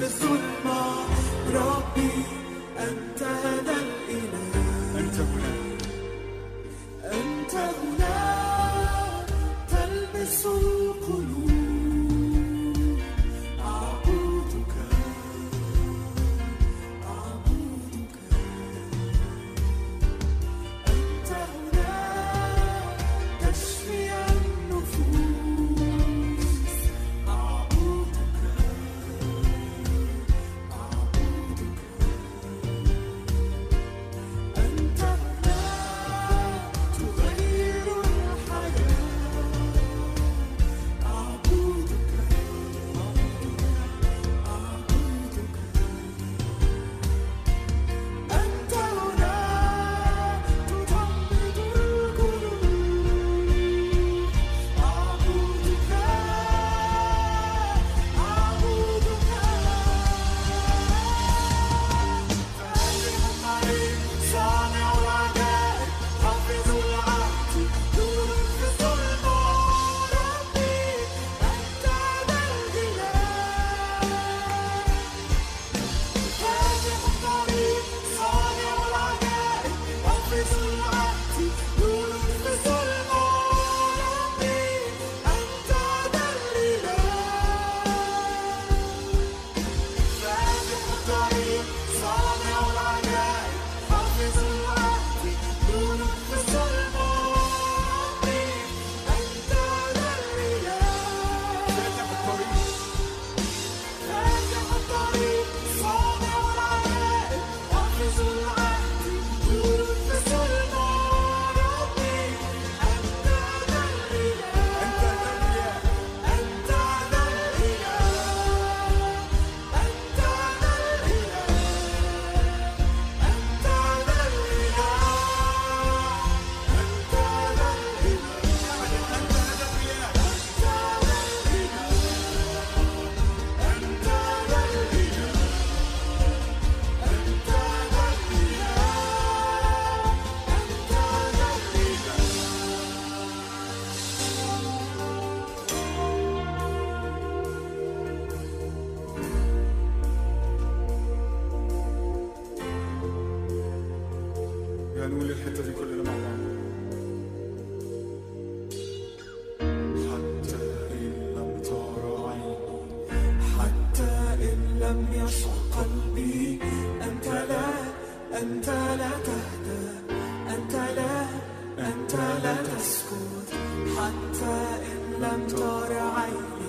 the suit. أنت لا تهدى أنت لا أنت لا تسكت حتى إن لم تر عيني.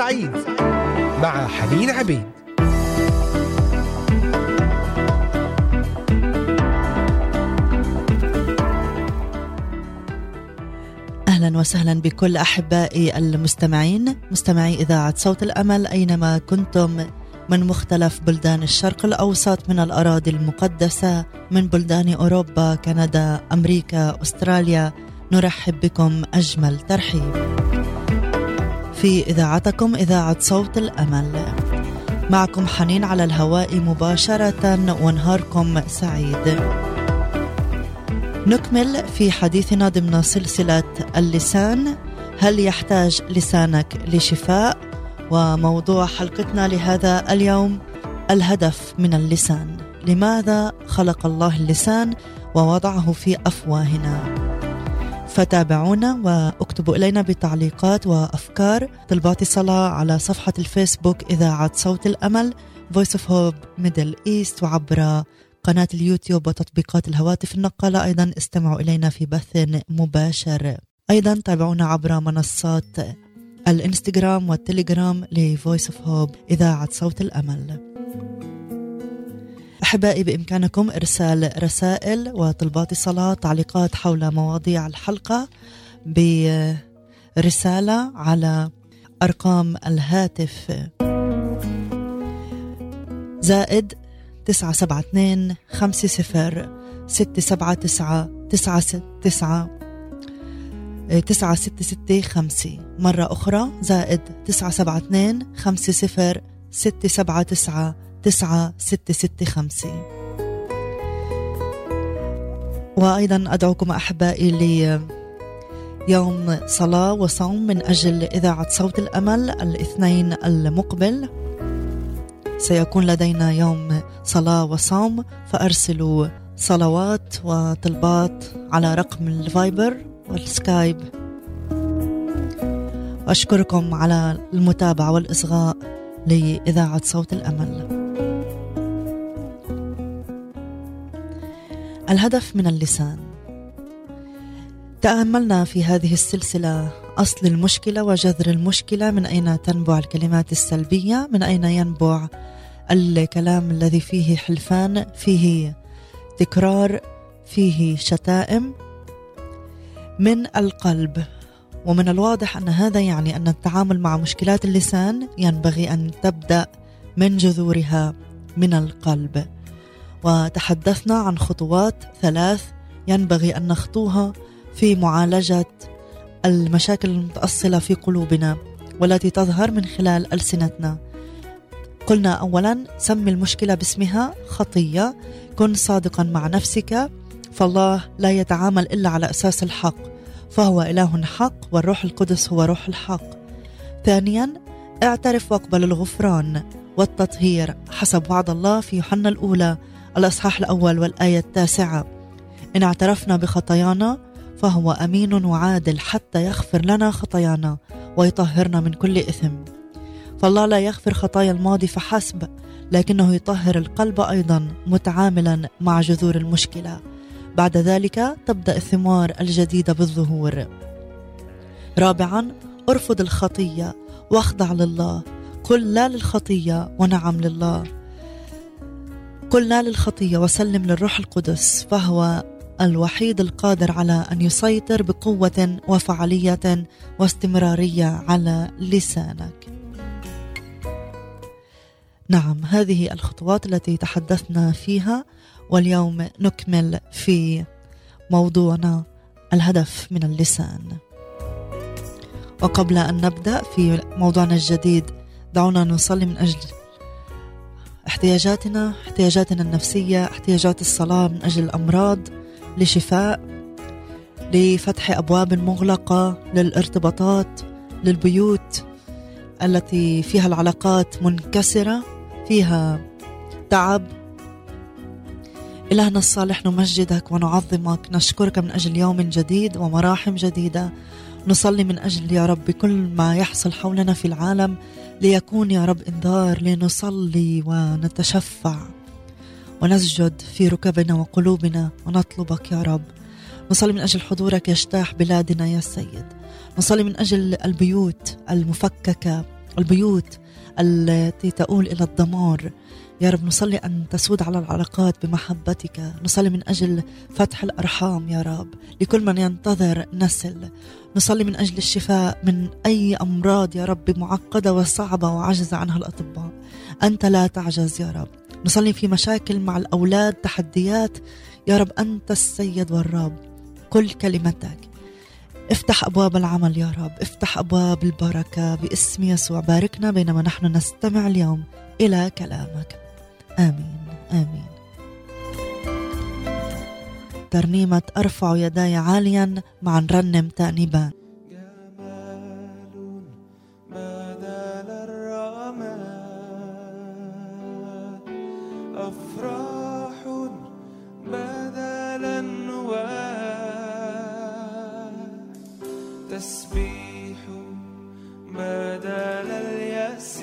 سعيد مع حنين عبيد. أهلا وسهلا بكل أحبائي المستمعين. مستمعي إذاعة صوت الأمل أينما كنتم من مختلف بلدان الشرق الأوسط من الأراضي المقدسة من بلدان أوروبا كندا أمريكا أستراليا نرحب بكم أجمل ترحيب. في إذاعتكم إذاعة صوت الأمل. معكم حنين على الهواء مباشرة ونهاركم سعيد. نكمل في حديثنا ضمن سلسلة اللسان. هل يحتاج لسانك لشفاء؟ وموضوع حلقتنا لهذا اليوم الهدف من اللسان. لماذا خلق الله اللسان ووضعه في أفواهنا؟ فتابعونا واكتبوا إلينا بتعليقات وأفكار. طلبات صلاه على صفحة الفيسبوك اذاعه صوت الأمل. Voice of Hope Middle East وعبر قناة اليوتيوب وتطبيقات الهواتف النقالة. أيضا استمعوا إلينا في بث مباشر. أيضا تابعونا عبر منصات الإنستغرام والتليجرام ل Voice of Hope إذاعة صوت الأمل. أحبائي بإمكانكم إرسال رسائل وطلبات صلاة تعليقات حول مواضيع الحلقة برسالة على أرقام الهاتف زائد تسعة سبعة اثنين خمسة صفر ستة سبعة تسعة تسعة ست تسعة تسعة ستة ستة خمسة. مرة أخرى زائد تسعة سبعة اثنين خمسة صفر ستة سبعة تسعة تسعة ستة ستة خمسة. وأيضا أدعوكم أحبائي ليوم صلاة وصوم من أجل إذاعة صوت الأمل الاثنين المقبل. سيكون لدينا يوم صلاة وصوم فأرسلوا صلوات وطلبات على رقم الفايبر والسكايب. أشكركم على المتابعة والإصغاء لإذاعة صوت الأمل. الهدف من اللسان. تأملنا في هذه السلسلة أصل المشكلة وجذر المشكلة من أين تنبع الكلمات السلبية؟ من أين ينبع الكلام الذي فيه حلفان فيه تكرار فيه شتائم؟ من القلب. ومن الواضح أن هذا يعني أن التعامل مع مشكلات اللسان ينبغي أن تبدأ من جذورها من القلب. وتحدثنا عن خطوات ثلاث ينبغي أن نخطوها في معالجة المشاكل المتأصلة في قلوبنا والتي تظهر من خلال ألسنتنا. قلنا اولا سم المشكلة باسمها خطية. كن صادقا مع نفسك. فالله لا يتعامل إلا على أساس الحق. فهو إله حق والروح القدس هو روح الحق. ثانيا اعترف وأقبل الغفران والتطهير. حسب وعد الله في يوحنا الأولى. الإصحاح الأول والآية التاسعة. إن اعترفنا بخطايانا فهو أمين وعادل حتى يغفر لنا خطايانا ويطهرنا من كل إثم. فالله لا يغفر خطايا الماضي فحسب لكنه يطهر القلب أيضا متعاملا مع جذور المشكلة. بعد ذلك تبدأ الثمار الجديده بالظهور. رابعا ارفض الخطية واخضع لله. قل لا للخطية ونعم لله. قل لا للخطية وسلم للروح القدس فهو الوحيد القادر على أن يسيطر بقوة وفعالية واستمرارية على لسانك. نعم هذه الخطوات التي تحدثنا فيها واليوم نكمل في موضوعنا الهدف من اللسان. وقبل أن نبدأ في موضوعنا الجديد دعونا نصلي من أجل احتياجاتنا احتياجاتنا النفسية احتياجات الصلاة من أجل الأمراض لشفاء لفتح أبواب مغلقة للارتباطات للبيوت التي فيها العلاقات منكسرة فيها تعب. إلهنا الصالح نمجدك ونعظمك نشكرك من أجل يوم جديد ومراحم جديدة. نصلي من أجل يا رب كل ما يحصل حولنا في العالم ليكون يا رب إنذار لنصلي ونتشفع ونسجد في ركبنا وقلوبنا ونطلبك يا رب. نصلي من أجل حضورك يجتاح بلادنا يا سيد. نصلي من أجل البيوت المفككة البيوت التي تؤول إلى الدمار. يا رب نصلي أن تسود على العلاقات بمحبتك. نصلي من أجل فتح الأرحام يا رب. لكل من ينتظر نسل. نصلي من أجل الشفاء من أي أمراض يا رب معقدة وصعبة وعجز عنها الأطباء. أنت لا تعجز يا رب. نصلي في مشاكل مع الأولاد تحديات. يا رب أنت السيد والرب. كل كلمتك. افتح أبواب العمل يا رب. افتح أبواب البركة باسم يسوع. باركنا بينما نحن نستمع اليوم إلى كلامك. آمين. آمين. ترنيمة أرفع يداي عاليا مع نرنم تأنيبان تسبيح بدل اليأس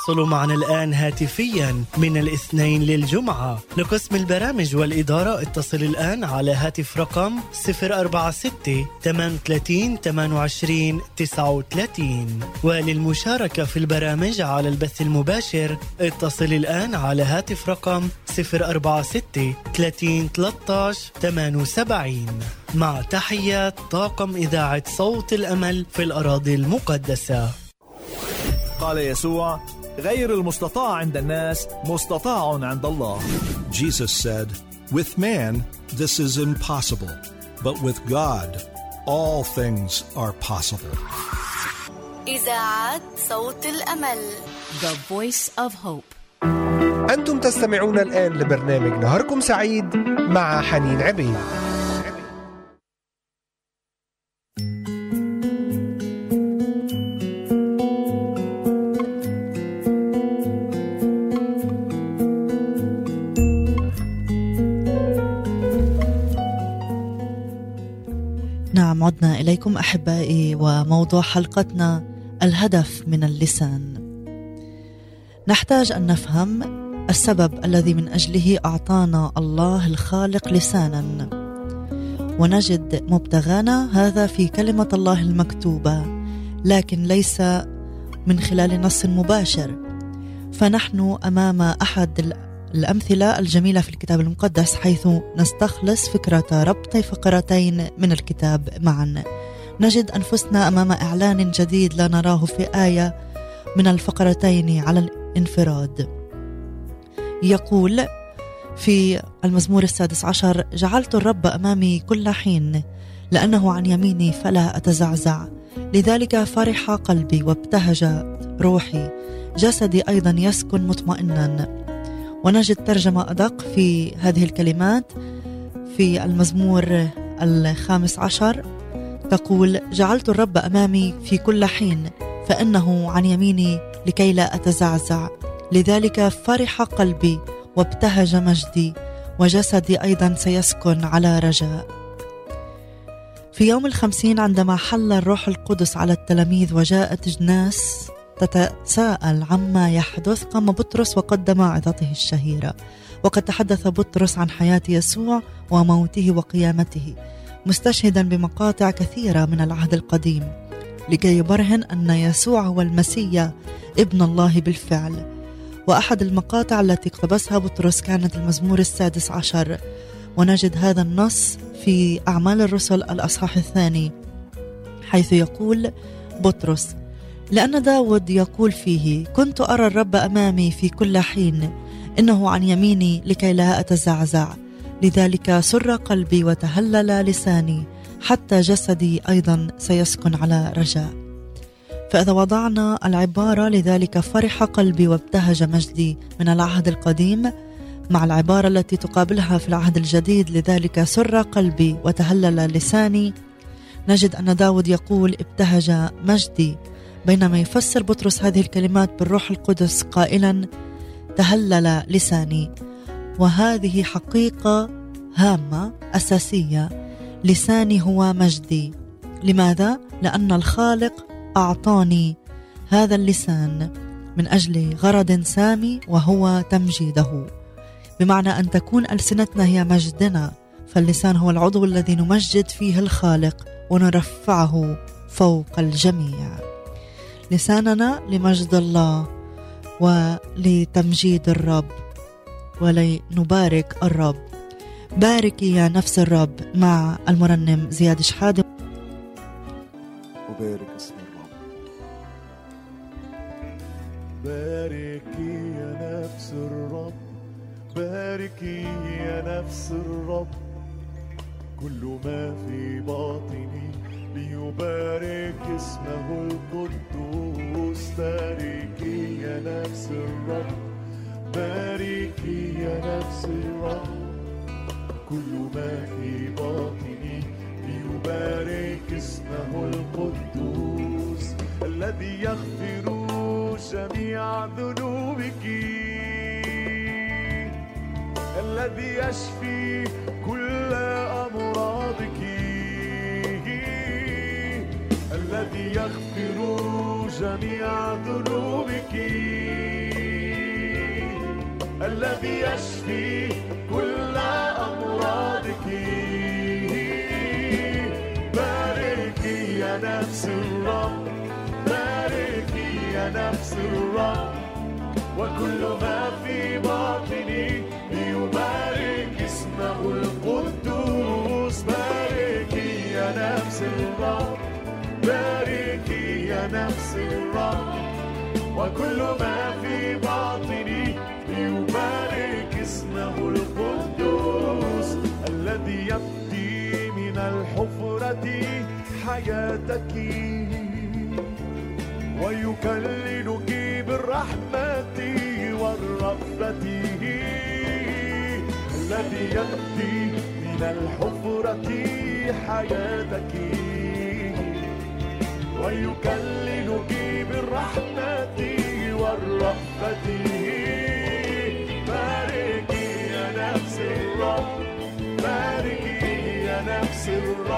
تواصلوا معنا الآن هاتفيا من الاثنين للجمعة. لقسم البرامج والإدارة اتصل الآن على هاتف رقم 046 38 28 39 وللمشاركة في البرامج على البث المباشر اتصل الآن على هاتف رقم 046 30 13 78 مع تحيات طاقم إذاعة صوت الأمل في الأراضي المقدسة. قال يسوع غير المستطاع عند الناس مستطاع عند الله. Jesus said, With man, this is impossible, but with God, all things are possible. إذاعة صوت الأمل. The Voice of Hope. أنتم تستمعون الآن لبرنامج نهاركم سعيد مع حنين عبيد. عدنا إليكم أحبائي وموضوع حلقتنا الهدف من اللسان. نحتاج أن نفهم السبب الذي من أجله أعطانا الله الخالق لسانا. ونجد مبتغانا هذا في كلمة الله المكتوبة لكن ليس من خلال نص مباشر. فنحن أمام أحد الأمثلة الجميلة في الكتاب المقدس حيث نستخلص فكرة ربط فقرتين من الكتاب معا. نجد أنفسنا أمام إعلان جديد لا نراه في آية من الفقرتين على الانفراد. يقول في المزمور السادس عشر جعلت الرب أمامي كل حين لأنه عن يميني فلا أتزعزع. لذلك فرح قلبي وابتهج روحي. جسدي أيضا يسكن مطمئنا. ونجد ترجمة أدق في هذه الكلمات في المزمور الخامس عشر. تقول جعلت الرب أمامي في كل حين فإنه عن يميني لكي لا أتزعزع. لذلك فرح قلبي وابتهج مجدي وجسدي أيضا سيسكن على رجاء. في يوم الخمسين عندما حل الروح القدس على التلاميذ وجاءت ناس تتساءل عما يحدث قام بطرس وقدم عظته الشهيرة. وقد تحدث بطرس عن حياة يسوع وموته وقيامته مستشهدا بمقاطع كثيرة من العهد القديم لكي يبرهن أن يسوع هو المسيا ابن الله بالفعل. وأحد المقاطع التي اقتبسها بطرس كانت المزمور السادس عشر. ونجد هذا النص في أعمال الرسل الأصحاح الثاني حيث يقول بطرس لأن داود يقول فيه كنت أرى الرب أمامي في كل حين. إنه عن يميني لكي لا أتزعزع. لذلك سر قلبي وتهلل لساني. حتى جسدي أيضا سيسكن على رجاء. فإذا وضعنا العبارة لذلك فرح قلبي وابتهج مجدي من العهد القديم. مع العبارة التي تقابلها في العهد الجديد لذلك سر قلبي وتهلل لساني. نجد أن داود يقول ابتهج مجدي. بينما يفسر بطرس هذه الكلمات بالروح القدس قائلا تهلل لساني. وهذه حقيقة هامة أساسية. لساني هو مجدي. لماذا؟ لأن الخالق أعطاني هذا اللسان من أجل غرض سامي وهو تمجيده. بمعنى أن تكون ألسنتنا هي مجدنا فاللسان هو العضو الذي نمجد فيه الخالق ونرفعه فوق الجميع. لساننا لمجد الله ولتمجيد الرب ولنبارك الرب. باركي يا نفس الرب مع المرنم زياد شحاده وبارك اسم الرب. باركي يا نفس الرب. باركي يا نفس الرب. كل ما في باطني ليبارك اسمه القدوس. باركي يا نفس الرب. باركي يا نفس الرب. كل ما في باطني ليبارك اسمه القدوس. الذي يغفر جميع ذنوبك. الذي يشفي الذي يغفر جميع ذنوبك. الذي يشفي كل أمراضك. باركي يا نفس الرب. باركي يا نفس الرب. وكل ما في باطني ليبارك اسمه القدوس. باركي يا نفس الرب. نفس الرب وكل ما في باطني ليبارك اسمه القدوس الذي يبدي من الحفرة حياتك. ويكللك بالرحمة والرأفة الذي يبدي من الحفرة حياتك. ويكللك بالرحمة والرأفة باركي يا نفس الرب باركي يا نفس الرب.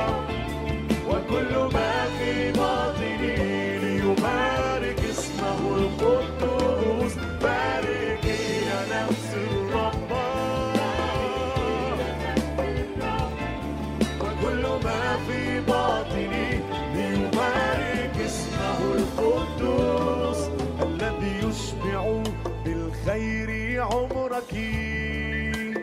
عمرك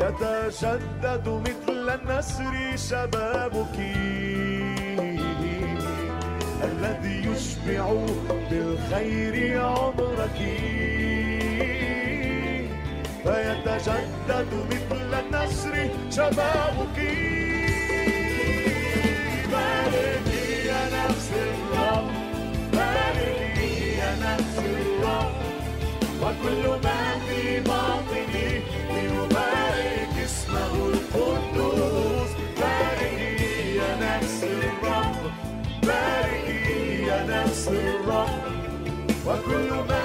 يتجدد مثل النسر شبابك. الذي يشبع بالخير عمرك. فيتجدد مثل النسر شبابك. باركي يا وكل ما في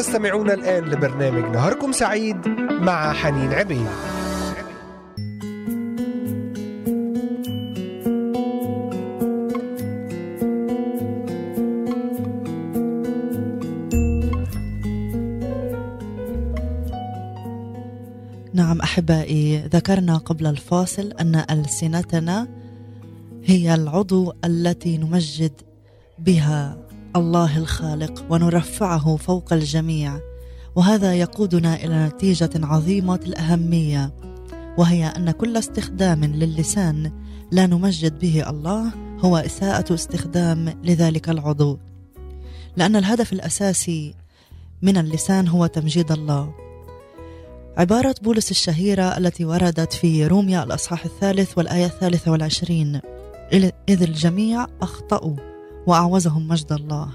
تستمعون الآن لبرنامج نهاركم سعيد مع حنين عبيد. نعم أحبائي ذكرنا قبل الفاصل أن ألسنتنا هي العضو التي نمجد بها. الله الخالق ونرفعه فوق الجميع. وهذا يقودنا إلى نتيجة عظيمة الأهمية وهي أن كل استخدام للسان لا نمجد به الله هو إساءة استخدام لذلك العضو. لأن الهدف الأساسي من اللسان هو تمجيد الله. عبارة بولس الشهيرة التي وردت في روميا الأصحاح الثالث والآية الثالثة والعشرين إذ الجميع أخطأوا وأعوزهم مجد الله.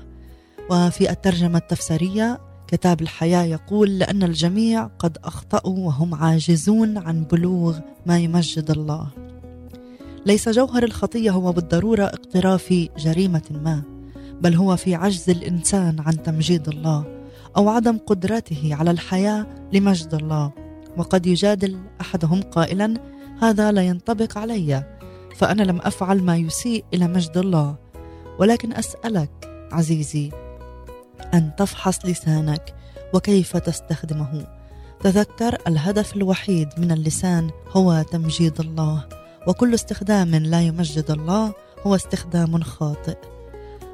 وفي الترجمة التفسيرية كتاب الحياة يقول لأن الجميع قد أخطأوا وهم عاجزون عن بلوغ ما يمجد الله. ليس جوهر الخطية هو بالضرورة اقتراف جريمة ما بل هو في عجز الإنسان عن تمجيد الله أو عدم قدرته على الحياة لمجد الله. وقد يجادل أحدهم قائلا هذا لا ينطبق علي فأنا لم أفعل ما يسيء إلى مجد الله. ولكن أسألك عزيزي أن تفحص لسانك وكيف تستخدمه. تذكر الهدف الوحيد من اللسان هو تمجيد الله وكل استخدام لا يمجد الله هو استخدام خاطئ.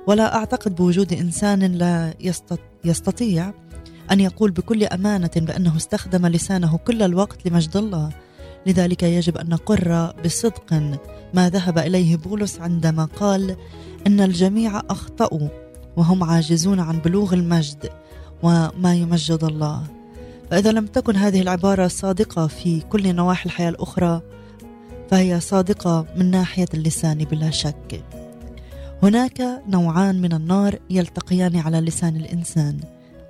ولا أعتقد بوجود إنسان لا يستط- يستطيع أن يقول بكل أمانة بأنه استخدم لسانه كل الوقت لمجد الله. لذلك يجب أن نقر بصدق ما ذهب إليه بولس عندما قال إن الجميع أخطأوا وهم عاجزون عن بلوغ المجد وما يمجد الله. فإذا لم تكن هذه العبارة صادقة في كل نواحي الحياة الأخرى فهي صادقة من ناحية اللسان بلا شك. هناك نوعان من النار يلتقيان على لسان الإنسان.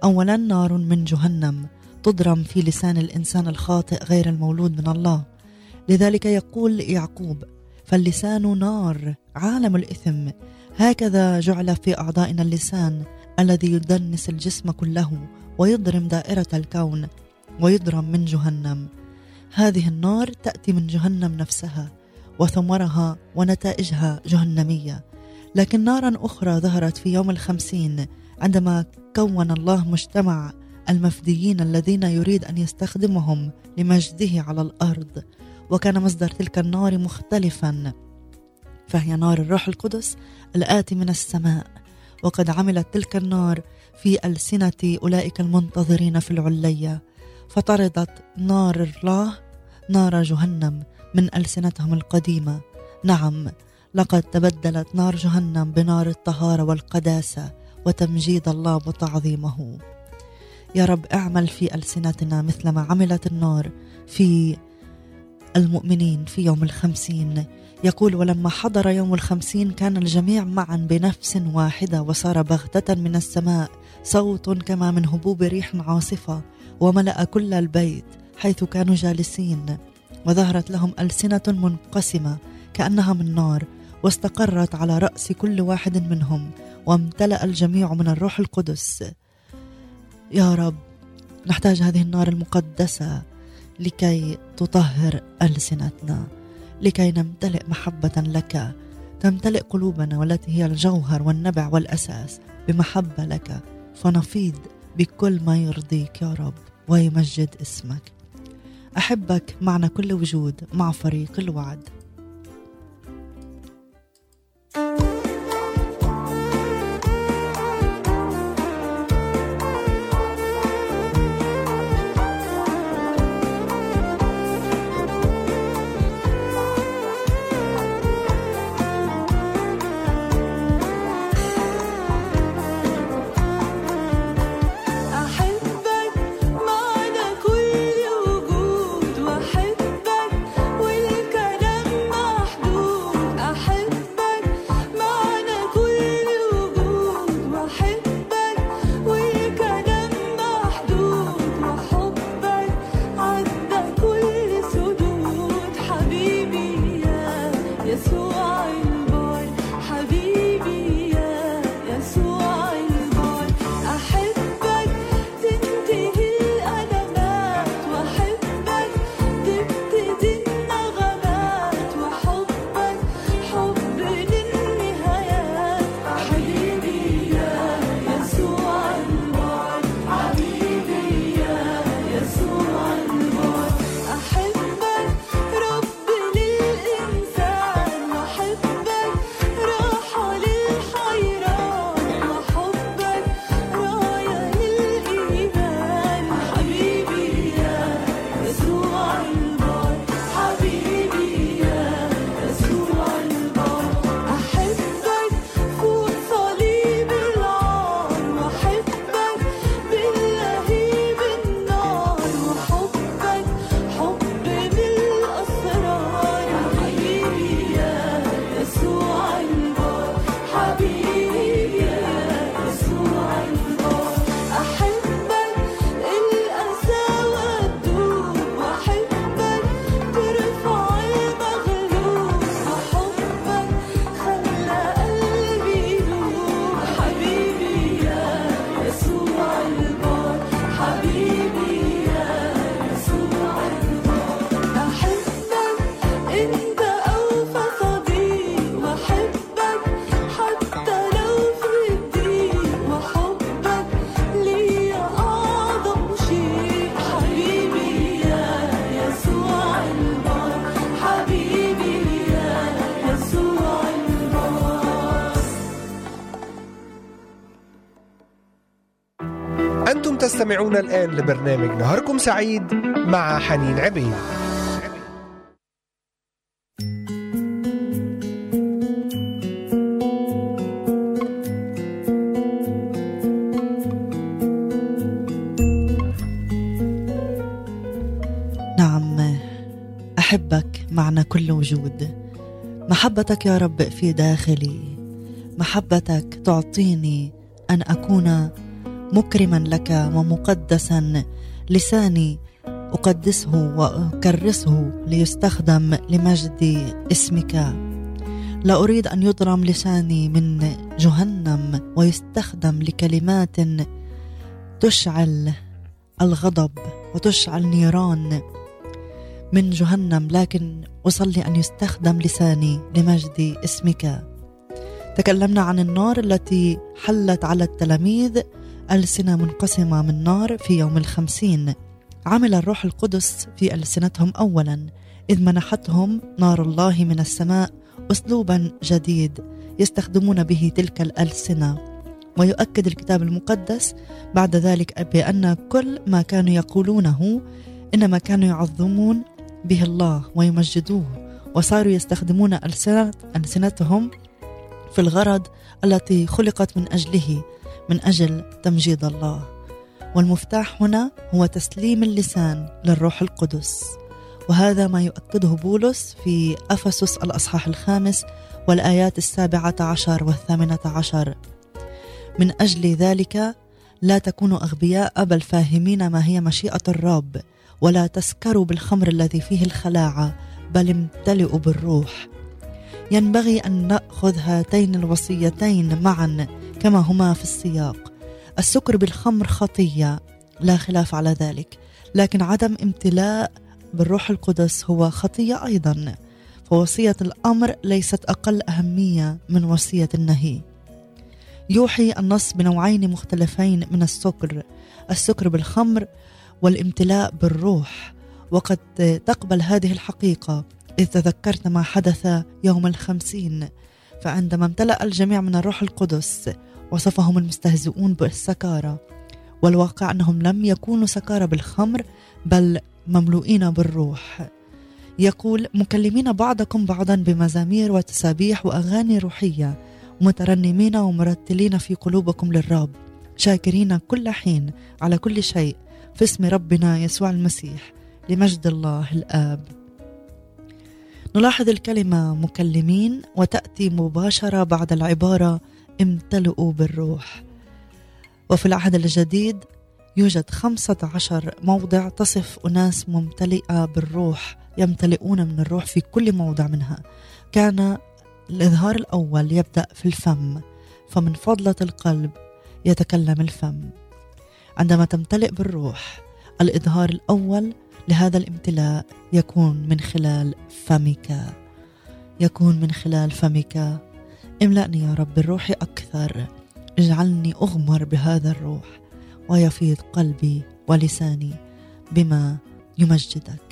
أولا نار من جهنم تضرم في لسان الإنسان الخاطئ غير المولود من الله. لذلك يقول يعقوب فاللسان نار عالم الإثم هكذا جعل في أعضائنا اللسان الذي يدنس الجسم كله ويضرم دائرة الكون ويضرم من جهنم. هذه النار تأتي من جهنم نفسها وثمرها ونتائجها جهنمية. لكن نارا أخرى ظهرت في يوم الخمسين عندما كون الله مجتمع المفديين الذين يريد أن يستخدمهم لمجده على الأرض. وكان مصدر تلك النار مختلفا. فهي نار الروح القدس الآتي من السماء. وقد عملت تلك النار في ألسنة أولئك المنتظرين في العلية فطردت نار الله نار جهنم من ألسنتهم القديمة. نعم لقد تبدلت نار جهنم بنار الطهارة والقداسة وتمجيد الله وتعظيمه. يا رب اعمل في ألسنتنا مثلما عملت النار في المؤمنين في يوم الخمسين. يقول ولما حضر يوم الخمسين كان الجميع معا بنفس واحدة وصار بغتة من السماء صوت كما من هبوب ريح عاصفة وملأ كل البيت حيث كانوا جالسين وظهرت لهم ألسنة منقسمة كأنها من نار واستقرت على رأس كل واحد منهم وامتلأ الجميع من الروح القدس. يا رب نحتاج هذه النار المقدسة لكي تطهر ألسنتنا. لكي نمتلئ محبة لك. تمتلئ قلوبنا والتي هي الجوهر والنبع والأساس بمحبة لك. فنفيض بكل ما يرضيك يا رب ويمجد اسمك. أحبك معنا كل وجود مع فريق الوعد. أحبك time. تستمعون الآن لبرنامج نهاركم سعيد مع حنين عبيد. نعم أحبك معنى كل وجود. محبتك يا رب في داخلي. محبتك تعطيني أن أكون مكرما لك ومقدسا. لساني أقدسه وأكرسه ليستخدم لمجد اسمك. لا أريد أن يضرم لساني من جهنم ويستخدم لكلمات تشعل الغضب وتشعل نيران من جهنم لكن أصلي أن يستخدم لساني لمجد اسمك. تكلمنا عن النار التي حلت على التلاميذ ألسنة منقسمة من نار في يوم الخمسين. عمل الروح القدس في ألسنتهم أولا إذ منحتهم نار الله من السماء أسلوبا جديد يستخدمون به تلك الألسنة. ويؤكد الكتاب المقدس بعد ذلك بأن كل ما كانوا يقولونه إنما كانوا يعظمون به الله ويمجدوه. وصاروا يستخدمون ألسنتهم في الغرض التي خلقت من أجله من أجل تمجيد الله. والمفتاح هنا هو تسليم اللسان للروح القدس. وهذا ما يؤكده بولس في أفسس الأصحاح الخامس والآيات السابعة عشر والثامنة عشر. من أجل ذلك لا تكونوا أغبياء بل فاهمين ما هي مشيئة الرب ولا تسكروا بالخمر الذي فيه الخلاعة بل امتلئوا بالروح. ينبغي أن نأخذ هاتين الوصيتين معا كما هما في السياق. السكر بالخمر خطية لا خلاف على ذلك. لكن عدم امتلاء بالروح القدس هو خطية أيضا. فوصية الأمر ليست أقل أهمية من وصية النهي. يوحي النص بنوعين مختلفين من السكر. السكر بالخمر والامتلاء بالروح. وقد تقبل هذه الحقيقة إذ تذكرت ما حدث يوم الخمسين. فعندما امتلأ الجميع من الروح القدس وصفهم المستهزئون بالسكارة والواقع أنهم لم يكونوا سكارى بالخمر بل مملوئين بالروح. يقول مكلمين بعضكم بعضا بمزامير وتسابيح وأغاني روحية مترنمين ومرتلين في قلوبكم للرب شاكرين كل حين على كل شيء في اسم ربنا يسوع المسيح لمجد الله الآب. نلاحظ الكلمة مكلمين وتأتي مباشرة بعد العبارة امتلئوا بالروح. وفي العهد الجديد يوجد خمسة عشر موضع تصف أناس ممتلئة بالروح يمتلئون من الروح في كل موضع منها. كان الإظهار الأول يبدأ في الفم فمن فضلة القلب يتكلم الفم. عندما تمتلئ بالروح الإظهار الأول لهذا الامتلاء يكون من خلال فمك. يكون من خلال فمك. املأني يا رب بالروح أكثر. اجعلني أغمر بهذا الروح ويفيض قلبي ولساني بما يمجدك.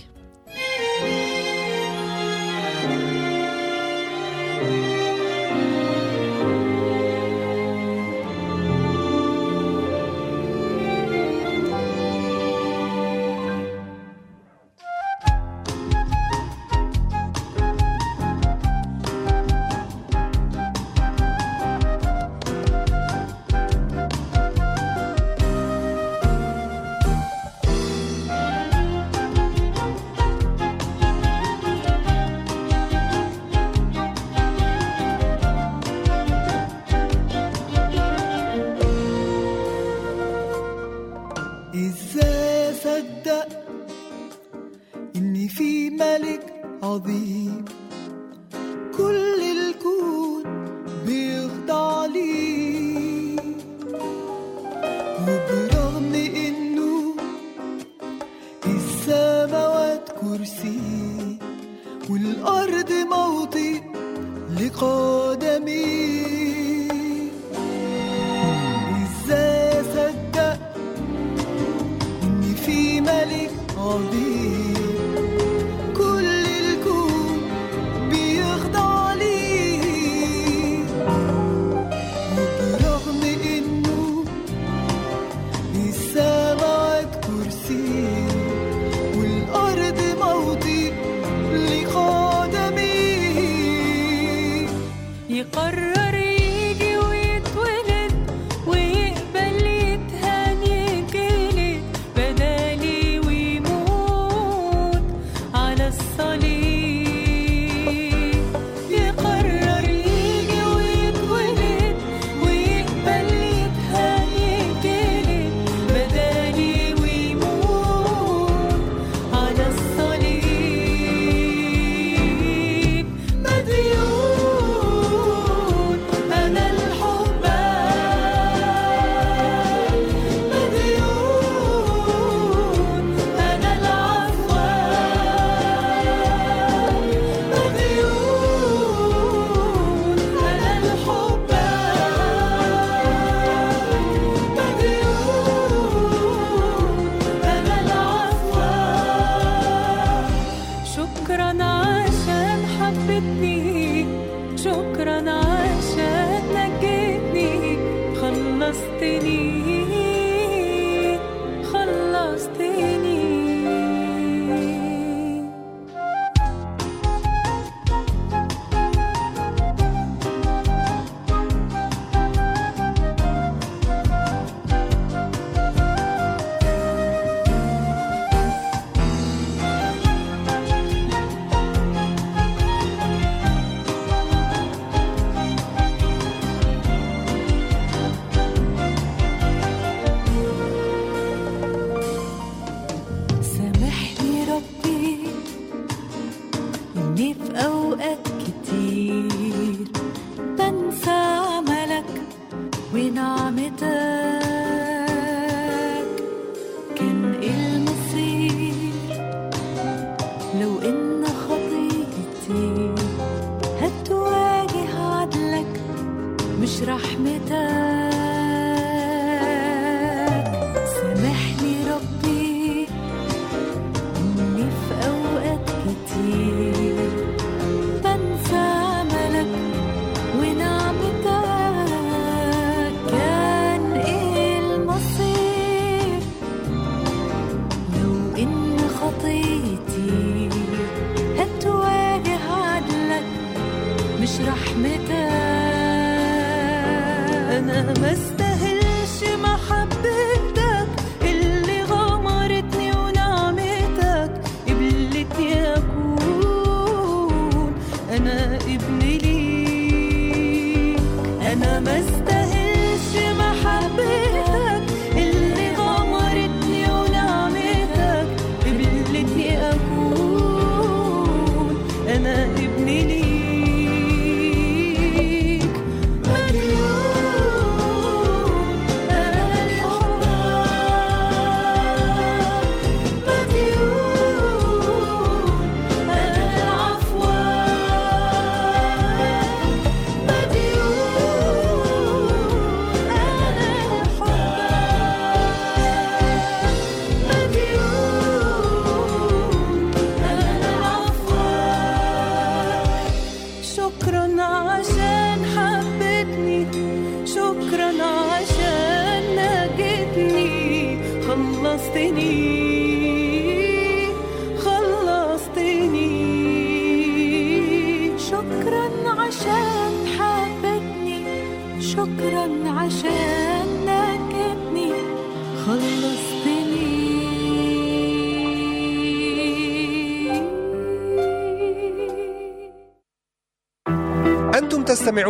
Lily.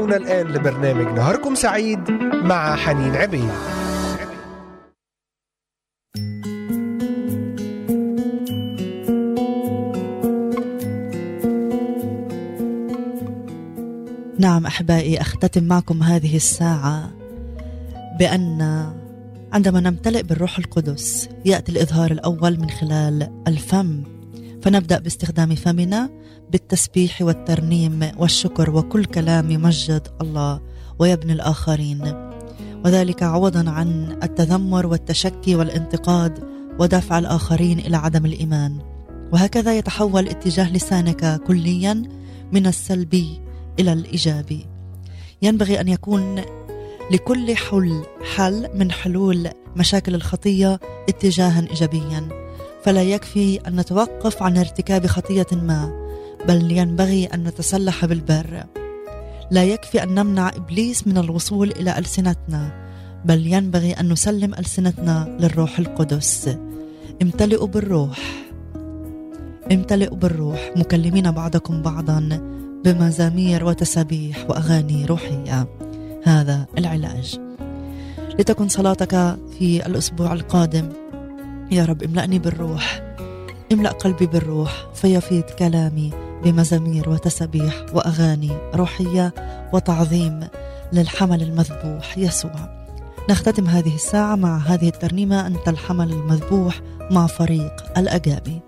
تستمعون الآن لبرنامج نهاركم سعيد مع حنين عبيد. نعم أحبائي أختتم معكم هذه الساعة بأن عندما نمتلئ بالروح القدس يأتي الإظهار الأول من خلال الفم. فنبدأ باستخدام فمنا. بالتسبيح والترنيم والشكر وكل كلام يمجد الله ويبني الآخرين. وذلك عوضا عن التذمر والتشكي والانتقاد ودفع الآخرين إلى عدم الإيمان. وهكذا يتحول اتجاه لسانك كليا من السلبي إلى الايجابي ينبغي أن يكون لكل حل حل من حلول مشاكل الخطية اتجاها ايجابيا. فلا يكفي أن نتوقف عن ارتكاب خطية ما بل ينبغي أن نتسلح بالبر. لا يكفي أن نمنع إبليس من الوصول إلى ألسنتنا بل ينبغي أن نسلم ألسنتنا للروح القدس. امتلئوا بالروح. امتلئوا بالروح مكلمين بعضكم بعضا بمزامير وتسابيح وأغاني روحية. هذا العلاج. لتكن صلاتك في الأسبوع القادم. يا رب املأني بالروح. املأ قلبي بالروح فيفيض كلامي. بمزامير وتسابيح وأغاني روحية وتعظيم للحمل المذبوح يسوع. نختتم هذه الساعة مع هذه الترنيمة أنت الحمل المذبوح مع فريق الأجابي.